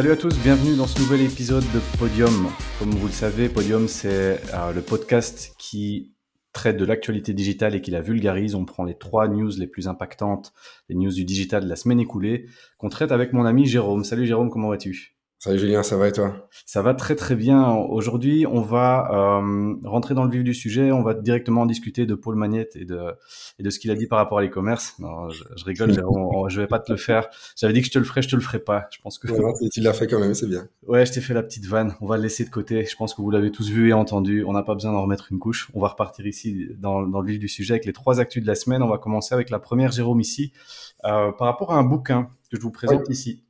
salut à tous, bienvenue dans ce nouvel épisode de Podium. Comme vous le savez, Podium, c'est euh, le podcast qui traite de l'actualité digitale et qui la vulgarise. On prend les trois news les plus impactantes, les news du digital de la semaine écoulée, qu'on traite avec mon ami Jérôme. Salut Jérôme, comment vas-tu? Salut Julien, ça va et toi? Ça va très très bien. Aujourd'hui, on va euh, rentrer dans le vif du sujet. On va directement discuter de Paul Magnette et de, et de ce qu'il a dit par rapport à l'e-commerce. Non, je, je rigole, je vais pas te le faire. J'avais dit que je te le ferais, je te le ferai pas. Je pense que. Non, tu l'as fait quand même, c'est bien. Ouais, je t'ai fait la petite vanne. On va le laisser de côté. Je pense que vous l'avez tous vu et entendu. On n'a pas besoin d'en remettre une couche. On va repartir ici dans, dans, le vif du sujet avec les trois actus de la semaine. On va commencer avec la première, Jérôme, ici, euh, par rapport à un bouquin que je vous présente ici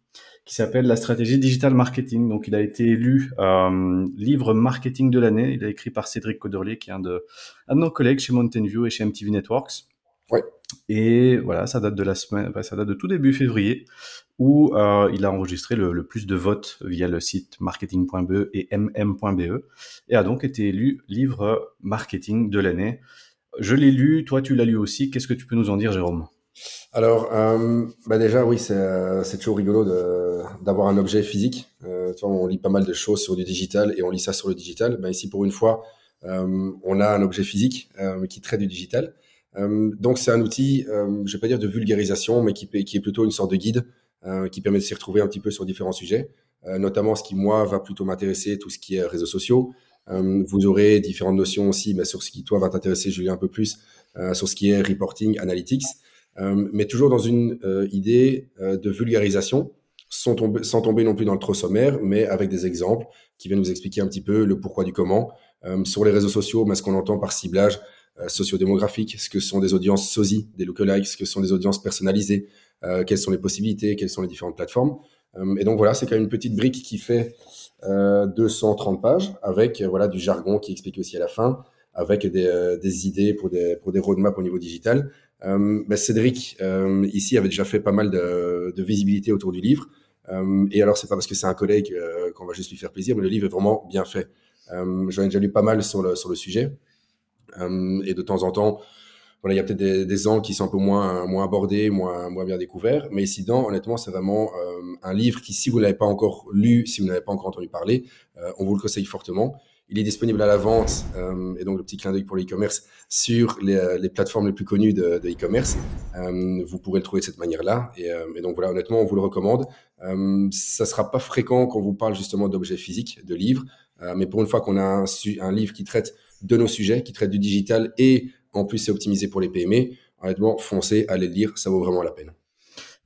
qui s'appelle La stratégie digital marketing. Donc, il a été élu euh, livre marketing de l'année. Il est écrit par Cédric Coderlier, qui est un de, un de nos collègues chez Mountain View et chez MTV Networks. Ouais. Et voilà, ça date de la semaine, ça date de tout début février, où euh, il a enregistré le, le, plus de votes via le site marketing.be et mm.be, et a donc été élu livre marketing de l'année. Je l'ai lu, toi tu l'as lu aussi. Qu'est-ce que tu peux nous en dire, Jérôme? Alors, euh, bah déjà, oui, c'est euh, toujours rigolo d'avoir un objet physique. Euh, tu on lit pas mal de choses sur du digital et on lit ça sur le digital. Bah, ici, pour une fois, euh, on a un objet physique euh, qui traite du digital. Euh, donc, c'est un outil, je vais pas dire de vulgarisation, mais qui, qui est plutôt une sorte de guide qui permet de s'y retrouver un petit peu sur différents sujets, notamment ce qui, moi, va plutôt m'intéresser, tout ce qui est réseaux sociaux. vous aurez différentes notions aussi, mais sur ce qui, toi, va t'intéresser, Julien, un peu plus, sur ce qui est reporting, analytics. Euh, mais toujours dans une euh, idée euh, de vulgarisation, sans tomber, non plus dans le trop sommaire, mais avec des exemples qui viennent nous expliquer un petit peu le pourquoi du comment. sur les réseaux sociaux, ce qu'on entend par ciblage sociodémographique, ce que sont des audiences SOSI, des lookalikes, ce que sont des audiences personnalisées, quelles sont les possibilités, quelles sont les différentes plateformes. et donc voilà, c'est quand même une petite brique qui fait 230 pages avec voilà du jargon qui explique aussi à la fin, avec des, des idées pour des, pour des roadmaps au niveau digital. Euh, bah, Cédric, euh, ici, avait déjà fait pas mal de, visibilité autour du livre. Euh, et alors, c'est pas parce que c'est un collègue qu'on va juste lui faire plaisir, mais le livre est vraiment bien fait. J'en ai déjà lu pas mal sur le, sujet. et de temps en temps, voilà, il y a peut-être des, des, angles qui sont un peu moins, moins abordés, moins, moins bien découverts. Mais ici, dans, honnêtement, c'est vraiment un livre qui, si vous ne l'avez pas encore lu, si vous n'avez pas encore entendu parler, on vous le conseille fortement. Il est disponible à la vente, euh, et donc le petit clin d'œil pour l'e-commerce, sur les, euh, les, plateformes les plus connues de, de e-commerce. Euh, vous pourrez le trouver de cette manière-là. Et, euh, et, donc voilà, honnêtement, on vous le recommande. Euh, ça sera pas fréquent qu'on vous parle justement d'objets physiques, de livres, mais pour une fois qu'on a un, un, livre qui traite de nos sujets, qui traite du digital et en plus c'est optimisé pour les PME, honnêtement, foncez, allez le lire, ça vaut vraiment la peine.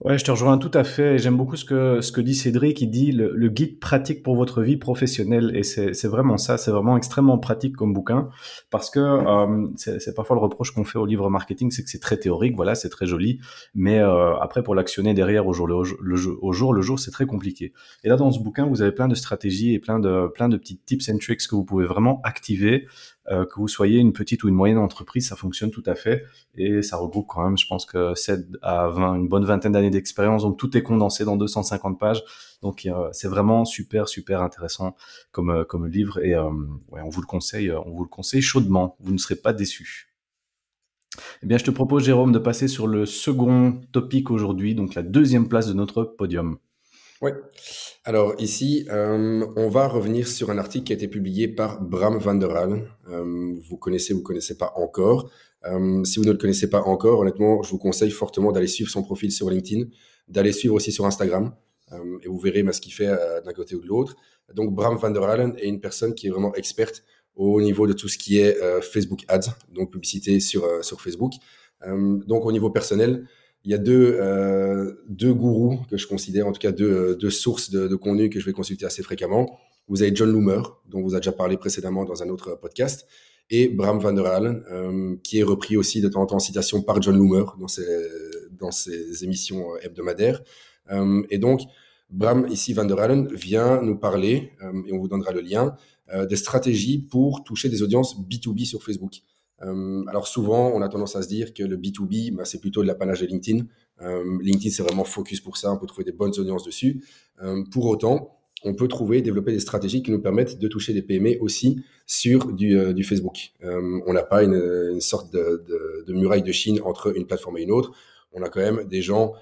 Ouais, je te rejoins tout à fait. J'aime beaucoup ce que, ce que dit Cédric. Il dit le, le guide pratique pour votre vie professionnelle. Et c'est vraiment ça. C'est vraiment extrêmement pratique comme bouquin. Parce que euh, c'est parfois le reproche qu'on fait au livre marketing, c'est que c'est très théorique. Voilà, c'est très joli. Mais euh, après, pour l'actionner derrière au jour le, le, au jour, le jour, c'est très compliqué. Et là, dans ce bouquin, vous avez plein de stratégies et plein de, plein de petits tips and tricks que vous pouvez vraiment activer que vous soyez une petite ou une moyenne entreprise, ça fonctionne tout à fait et ça regroupe quand même, je pense que 7 à 20, une bonne vingtaine d'années d'expérience, donc tout est condensé dans 250 pages. Donc euh, c'est vraiment super super intéressant comme euh, comme livre et euh, on vous le conseille, on vous le conseille chaudement. Vous ne serez pas déçus. Eh bien, je te propose, Jérôme, de passer sur le second topic aujourd'hui, donc la deuxième place de notre podium. Oui. Alors ici, euh, on va revenir sur un article qui a été publié par Bram van der Halen. Euh, vous connaissez, vous connaissez pas encore. Euh, si vous ne le connaissez pas encore, honnêtement, je vous conseille fortement d'aller suivre son profil sur LinkedIn, d'aller suivre aussi sur Instagram, et vous verrez bah, ce qu'il fait d'un côté ou de l'autre. Donc Bram van der Halen est une personne qui est vraiment experte au niveau de tout ce qui est Facebook Ads, donc publicité sur sur Facebook. donc au niveau personnel, il y a deux, euh, deux gourous que je considère, en tout cas deux, deux sources de, contenu que je vais consulter assez fréquemment. Vous avez John Loomer, dont vous avez déjà parlé précédemment dans un autre podcast, et Bram van der Halen, euh, qui est repris aussi de temps en temps en citation par John Loomer dans ses, dans ses émissions hebdomadaires. Euh, et donc, Bram, ici, van der Halen, vient nous parler, euh, et on vous donnera le lien, euh, des stratégies pour toucher des audiences B2B sur Facebook. Euh, alors souvent, on a tendance à se dire que le B2B, bah, c'est plutôt de l'apanage de LinkedIn. Euh, LinkedIn, c'est vraiment focus pour ça. On peut trouver des bonnes audiences dessus. Euh, pour autant, on peut trouver, développer des stratégies qui nous permettent de toucher des PME aussi sur du, Facebook. On n'a pas une, sorte de, muraille de Chine entre une plateforme et une autre. On a quand même des gens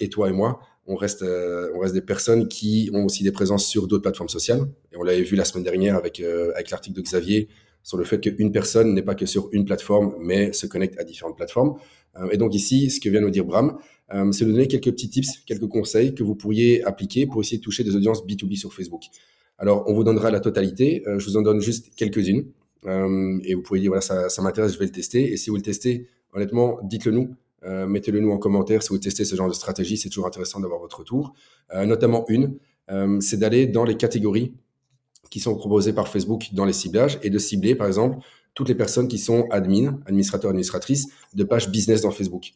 et toi et moi, on reste, des personnes qui ont aussi des présences sur d'autres plateformes sociales. Et on l'avait vu la semaine dernière avec l'article de Xavier sur le fait qu'une personne n'est pas que sur une plateforme, mais se connecte à différentes plateformes. et donc ici, ce que vient nous dire Bram, c'est de donner quelques petits tips, quelques conseils que vous pourriez appliquer pour essayer de toucher des audiences B2B sur Facebook. Alors, on vous donnera la totalité. je vous en donne juste quelques-unes. Euh, et vous pouvez dire, voilà, ça, m'intéresse, je vais le tester. Et si vous le testez, honnêtement, dites-le nous. Euh, mettez-le nous en commentaire si vous testez ce genre de stratégie. C'est toujours intéressant d'avoir votre retour. Euh, notamment une, c'est d'aller dans les catégories qui sont proposées par Facebook dans les ciblages et de cibler, par exemple, toutes les personnes qui sont admin, administrateurs, administratrices de pages business dans Facebook.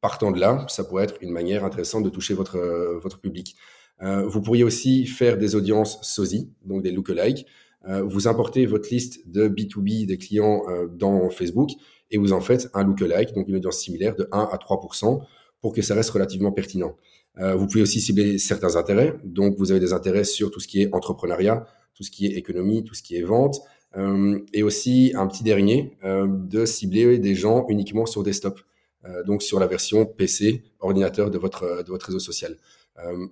partant de là, ça pourrait être une manière intéressante de toucher votre, votre public. vous pourriez aussi faire des audiences SOSI, donc des lookalikes. Euh, vous importez votre liste de B2B des clients euh, dans Facebook et vous en faites un lookalike, donc une audience similaire de 1 à 3% pour que ça reste relativement pertinent. Euh, vous pouvez aussi cibler certains intérêts. Donc, vous avez des intérêts sur tout ce qui est entrepreneuriat, tout ce qui est économie, tout ce qui est vente. et aussi, un petit dernier, de cibler des gens uniquement sur desktop. donc, sur la version PC, ordinateur de votre, de votre réseau social.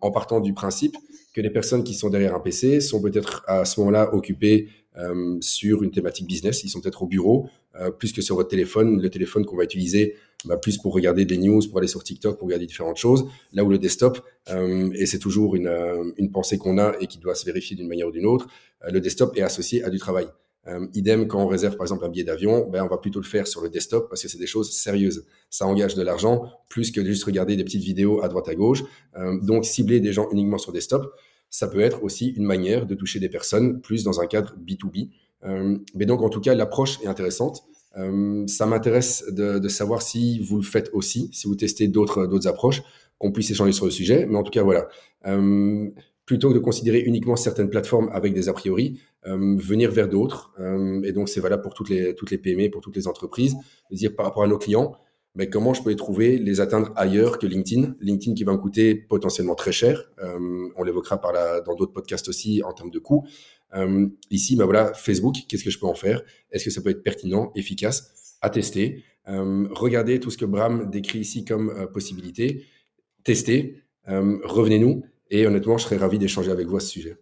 En partant du principe que les personnes qui sont derrière un PC sont peut-être à ce moment-là occupées euh, sur une thématique business. Ils sont peut-être au bureau, euh, plus que sur votre téléphone. Le téléphone qu'on va utiliser, bah, plus pour regarder des news, pour aller sur TikTok, pour regarder différentes choses. Là où le desktop, euh, et c'est toujours une, euh, une pensée qu'on a et qui doit se vérifier d'une manière ou d'une autre, euh, le desktop est associé à du travail. Euh, idem, quand on réserve par exemple un billet d'avion, ben, on va plutôt le faire sur le desktop parce que c'est des choses sérieuses. Ça engage de l'argent plus que de juste regarder des petites vidéos à droite à gauche. Euh, donc cibler des gens uniquement sur desktop, ça peut être aussi une manière de toucher des personnes plus dans un cadre B2B. Euh, mais donc en tout cas, l'approche est intéressante. ça m'intéresse de, de, savoir si vous le faites aussi, si vous testez d'autres d'autres approches, qu'on puisse échanger sur le sujet. Mais en tout cas, voilà plutôt que de considérer uniquement certaines plateformes avec des a priori, euh, venir vers d'autres. Euh, et donc, c'est valable pour toutes les, toutes les PME, pour toutes les entreprises, dire par rapport à nos clients, mais comment je peux les trouver, les atteindre ailleurs que LinkedIn? LinkedIn qui va me coûter potentiellement très cher. Euh, on l'évoquera dans d'autres podcasts aussi en termes de coûts. Ici, ben voilà, Facebook, qu'est-ce que je peux en faire? Est-ce que ça peut être pertinent, efficace? À tester Regardez tout ce que Bram décrit ici comme possibilité. Testez. Revenez-nous et honnêtement, je serais ravi d'échanger avec vous à ce sujet.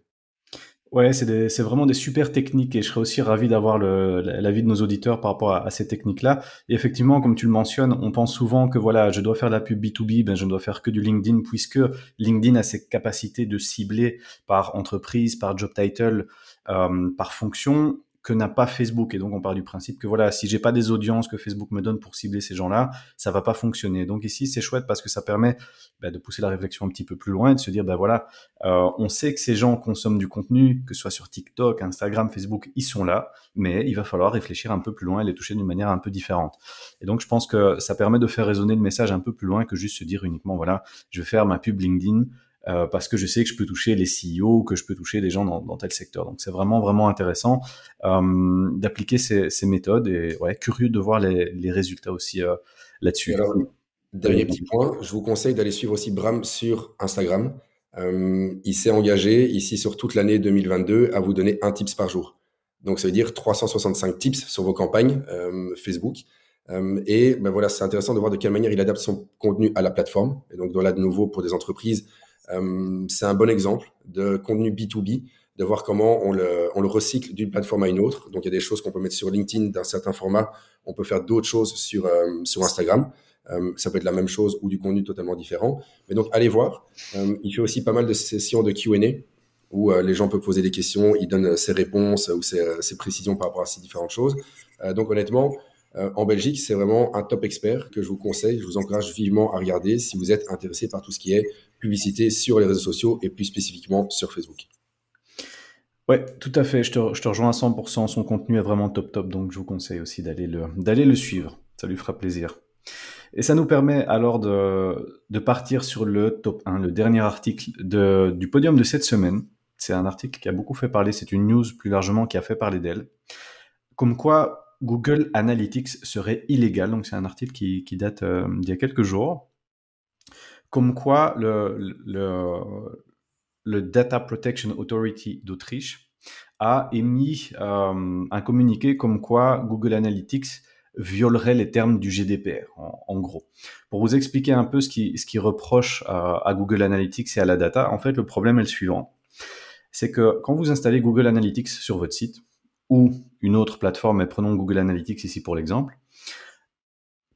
Ouais, c'est vraiment des super techniques et je serais aussi ravi d'avoir l'avis de nos auditeurs par rapport à, ces techniques-là. Et effectivement, comme tu le mentionnes, on pense souvent que voilà, je dois faire de la pub B2B, ben je ne dois faire que du LinkedIn puisque LinkedIn a ses capacités de cibler par entreprise, par job title, euh, par fonction que n'a pas Facebook. Et donc, on part du principe que voilà, si j'ai pas des audiences que Facebook me donne pour cibler ces gens-là, ça va pas fonctionner. Donc ici, c'est chouette parce que ça permet bah, de pousser la réflexion un petit peu plus loin et de se dire, ben voilà, euh, on sait que ces gens consomment du contenu, que ce soit sur TikTok, Instagram, Facebook, ils sont là, mais il va falloir réfléchir un peu plus loin et les toucher d'une manière un peu différente. Et donc, je pense que ça permet de faire résonner le message un peu plus loin que juste se dire uniquement, voilà, je vais faire ma pub LinkedIn euh, parce que je sais que je peux toucher les CEO, que je peux toucher des gens dans, dans tel secteur. Donc c'est vraiment vraiment intéressant euh, d'appliquer ces, ces, méthodes et ouais, curieux de voir les, les résultats aussi euh, là-dessus. Dernier petit point, je vous conseille d'aller suivre aussi Bram sur Instagram. Il s'est engagé ici sur toute l'année 2022 à vous donner un tips par jour. Donc ça veut dire 365 tips sur vos campagnes Facebook. Et ben voilà, c'est intéressant de voir de quelle manière il adapte son contenu à la plateforme. Et donc, dans là, de nouveau, pour des entreprises, c'est un bon exemple de contenu B2B, de voir comment on le, recycle d'une plateforme à une autre. Donc, il y a des choses qu'on peut mettre sur LinkedIn d'un certain format. On peut faire d'autres choses sur, euh, Instagram. Euh, ça peut être la même chose ou du contenu totalement différent. Mais donc, allez voir. il fait aussi pas mal de sessions de Q&A où les gens peuvent poser des questions, il donne ses réponses ou ses, précisions par rapport à ces différentes choses. donc, honnêtement, en Belgique, c'est vraiment un top expert que je vous conseille. Je vous encourage vivement à regarder si vous êtes intéressé par tout ce qui est publicité sur les réseaux sociaux et plus spécifiquement sur Facebook. Ouais, tout à fait. Je te, rejoins à 100%. Son contenu est vraiment top top, donc je vous conseille aussi d'aller le, le suivre. Ça lui fera plaisir. Et ça nous permet alors de, de partir sur le top 1, le dernier article de, du podium de cette semaine. C'est un article qui a beaucoup fait parler, c'est une news plus largement qui a fait parler d'elle. Comme quoi Google Analytics serait illégal, donc c'est un article qui, qui date euh, d'il y a quelques jours comme quoi le, le, le Data Protection Authority d'Autriche a émis euh, un communiqué comme quoi Google Analytics violerait les termes du GDPR, en, gros. Pour vous expliquer un peu ce qui, ce qui reproche à, Google Analytics et à la data, en fait, le problème est le suivant. C'est que quand vous installez Google Analytics sur votre site, ou une autre plateforme, mais prenons Google Analytics ici pour l'exemple,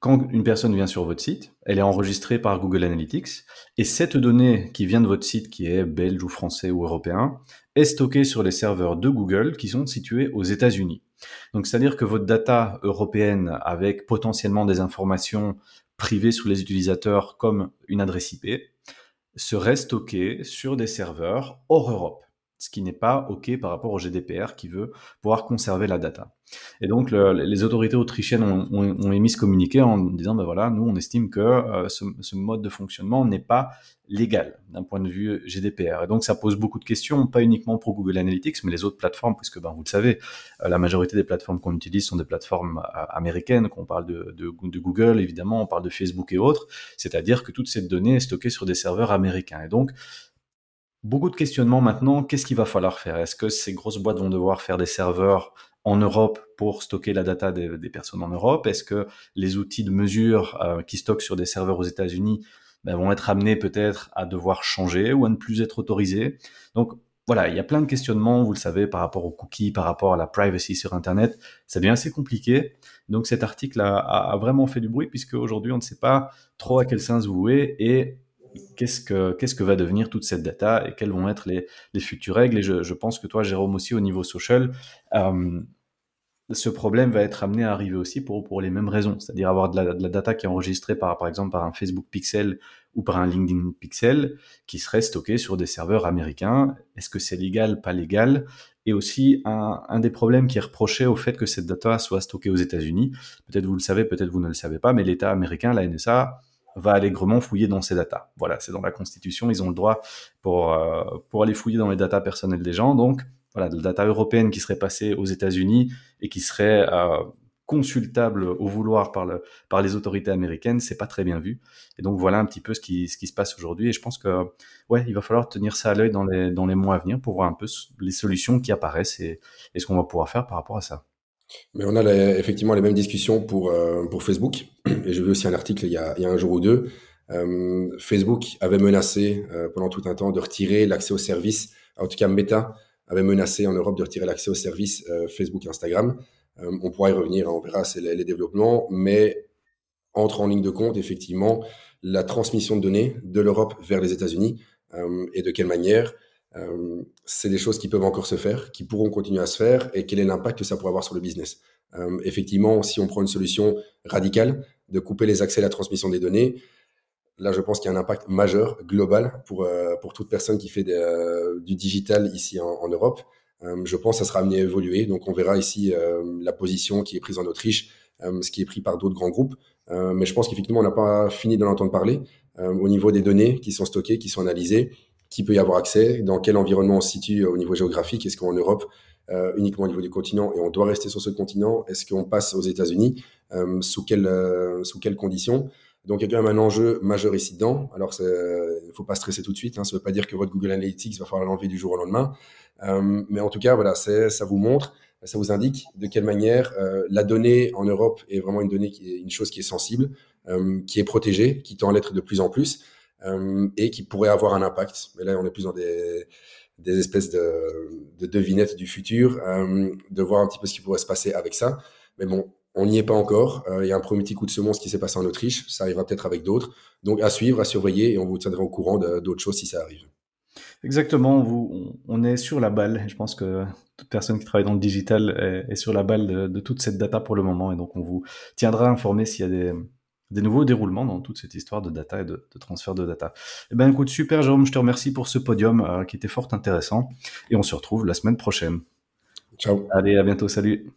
quand une personne vient sur votre site, elle est enregistrée par Google Analytics, et cette donnée qui vient de votre site, qui est belge ou français ou européen, est stockée sur les serveurs de Google qui sont situés aux États-Unis. Donc, c'est-à-dire que votre data européenne, avec potentiellement des informations privées sur les utilisateurs comme une adresse IP, serait stockée sur des serveurs hors Europe ce qui n'est pas OK par rapport au GDPR qui veut pouvoir conserver la data. Et donc, les autorités autrichiennes ont, émis ce communiqué en disant, ben voilà, nous, on estime que euh, ce, mode de fonctionnement n'est pas légal d'un point de vue GDPR. Et donc, ça pose beaucoup de questions, pas uniquement pour Google Analytics, mais les autres plateformes, puisque, ben, vous le savez, euh, la majorité des plateformes qu'on utilise sont des plateformes euh, américaines, qu'on parle de, Google, évidemment, on parle de Facebook et autres, c'est-à-dire que toute cette donnée est stockée sur des serveurs américains. Et donc, Beaucoup de questionnements maintenant, qu'est-ce qu'il va falloir faire? Est-ce que ces grosses boîtes vont devoir faire des serveurs en Europe pour stocker la data des, personnes en Europe? Est-ce que les outils de mesure euh, qui stockent sur des serveurs aux États-Unis ben, vont être amenés peut-être à devoir changer ou à ne plus être autorisés? Donc voilà, il y a plein de questionnements, vous le savez, par rapport aux cookies, par rapport à la privacy sur Internet. Ça devient assez compliqué. Donc cet article a, vraiment fait du bruit puisque aujourd'hui on ne sait pas trop à quel sens vouer et qu'est-ce que, va devenir toute cette data et quelles vont être les, futures règles. Et je, pense que toi, Jérôme, aussi au niveau social, euh, ce problème va être amené à arriver aussi pour, les mêmes raisons, c'est-à-dire avoir de la, de la, data qui est enregistrée par, par exemple par un Facebook Pixel ou par un LinkedIn Pixel qui serait stockée sur des serveurs américains. Est-ce que c'est légal, pas légal? Et aussi un, un, des problèmes qui est reproché au fait que cette data soit stockée aux États-Unis. Peut-être vous le savez, peut-être vous ne le savez pas, mais l'État américain, la NSA, va allègrement fouiller dans ces datas. Voilà, c'est dans la Constitution, ils ont le droit pour, euh, pour aller fouiller dans les datas personnelles des gens. Donc, voilà, de la data européenne qui serait passée aux États-Unis et qui serait euh, consultable au vouloir par, le, par les autorités américaines, c'est pas très bien vu. Et donc voilà un petit peu ce qui, ce qui se passe aujourd'hui. Et je pense que ouais, il va falloir tenir ça à l'œil dans les, dans les mois à venir pour voir un peu les solutions qui apparaissent et, et ce qu'on va pouvoir faire par rapport à ça. Mais on a effectivement les mêmes discussions pour, euh, pour Facebook. Et j'ai vu aussi un article il y a, il y a un jour ou deux. Euh, Facebook avait menacé euh, pendant tout un temps de retirer l'accès aux services. En tout cas, Meta avait menacé en Europe de retirer l'accès aux services Facebook et Instagram. on pourra y revenir, on verra les, développements. Mais entre en ligne de compte, effectivement, la transmission de données de l'Europe vers les États-Unis et de quelle manière euh, c'est des choses qui peuvent encore se faire, qui pourront continuer à se faire, et quel est l'impact que ça pourrait avoir sur le business. Euh, effectivement, si on prend une solution radicale de couper les accès à la transmission des données, là, je pense qu'il y a un impact majeur, global, pour, euh, pour toute personne qui fait du digital ici en, Europe. je pense que ça sera amené à évoluer. Donc, on verra ici la position qui est prise en Autriche, ce qui est pris par d'autres grands groupes. mais je pense qu'effectivement, on n'a pas fini de l'entendre parler. au niveau des données qui sont stockées, qui sont analysées, qui peut y avoir accès, dans quel environnement on se situe au niveau géographique, est-ce qu'en Europe, euh, uniquement au niveau du continent, et on doit rester sur ce continent, est-ce qu'on passe aux États-Unis, euh, sous, quelles, euh, sous quelles conditions? Donc il y a quand même un enjeu majeur ici dedans. Alors il ne faut pas stresser tout de suite. Hein. Ça ne veut pas dire que votre Google Analytics va falloir l'enlever du jour au lendemain. Euh, mais en tout cas, voilà, ça vous montre, ça vous indique de quelle manière euh, la donnée en Europe est vraiment une donnée est une chose qui est sensible, euh, qui est protégée, qui tend à l'être de plus en plus. Euh, et qui pourrait avoir un impact. Mais là, on est plus dans des, espèces de, de, devinettes du futur, euh, de voir un petit peu ce qui pourrait se passer avec ça. Mais bon, on n'y est pas encore. Euh, il y a un premier petit coup de semonce qui s'est passé en Autriche. Ça arrivera peut-être avec d'autres. Donc à suivre, à surveiller, et on vous tiendra au courant d'autres choses si ça arrive. Exactement, on est sur la balle. Je pense que toute personne qui travaille dans le digital est, sur la balle de, toute cette data pour le moment. Et donc on vous tiendra informé s'il y a des, des nouveaux déroulements dans toute cette histoire de data et de, transfert de data. Eh ben écoute, super Jérôme, je te remercie pour ce podium euh, qui était fort intéressant et on se retrouve la semaine prochaine. Ciao. Allez, à bientôt, salut.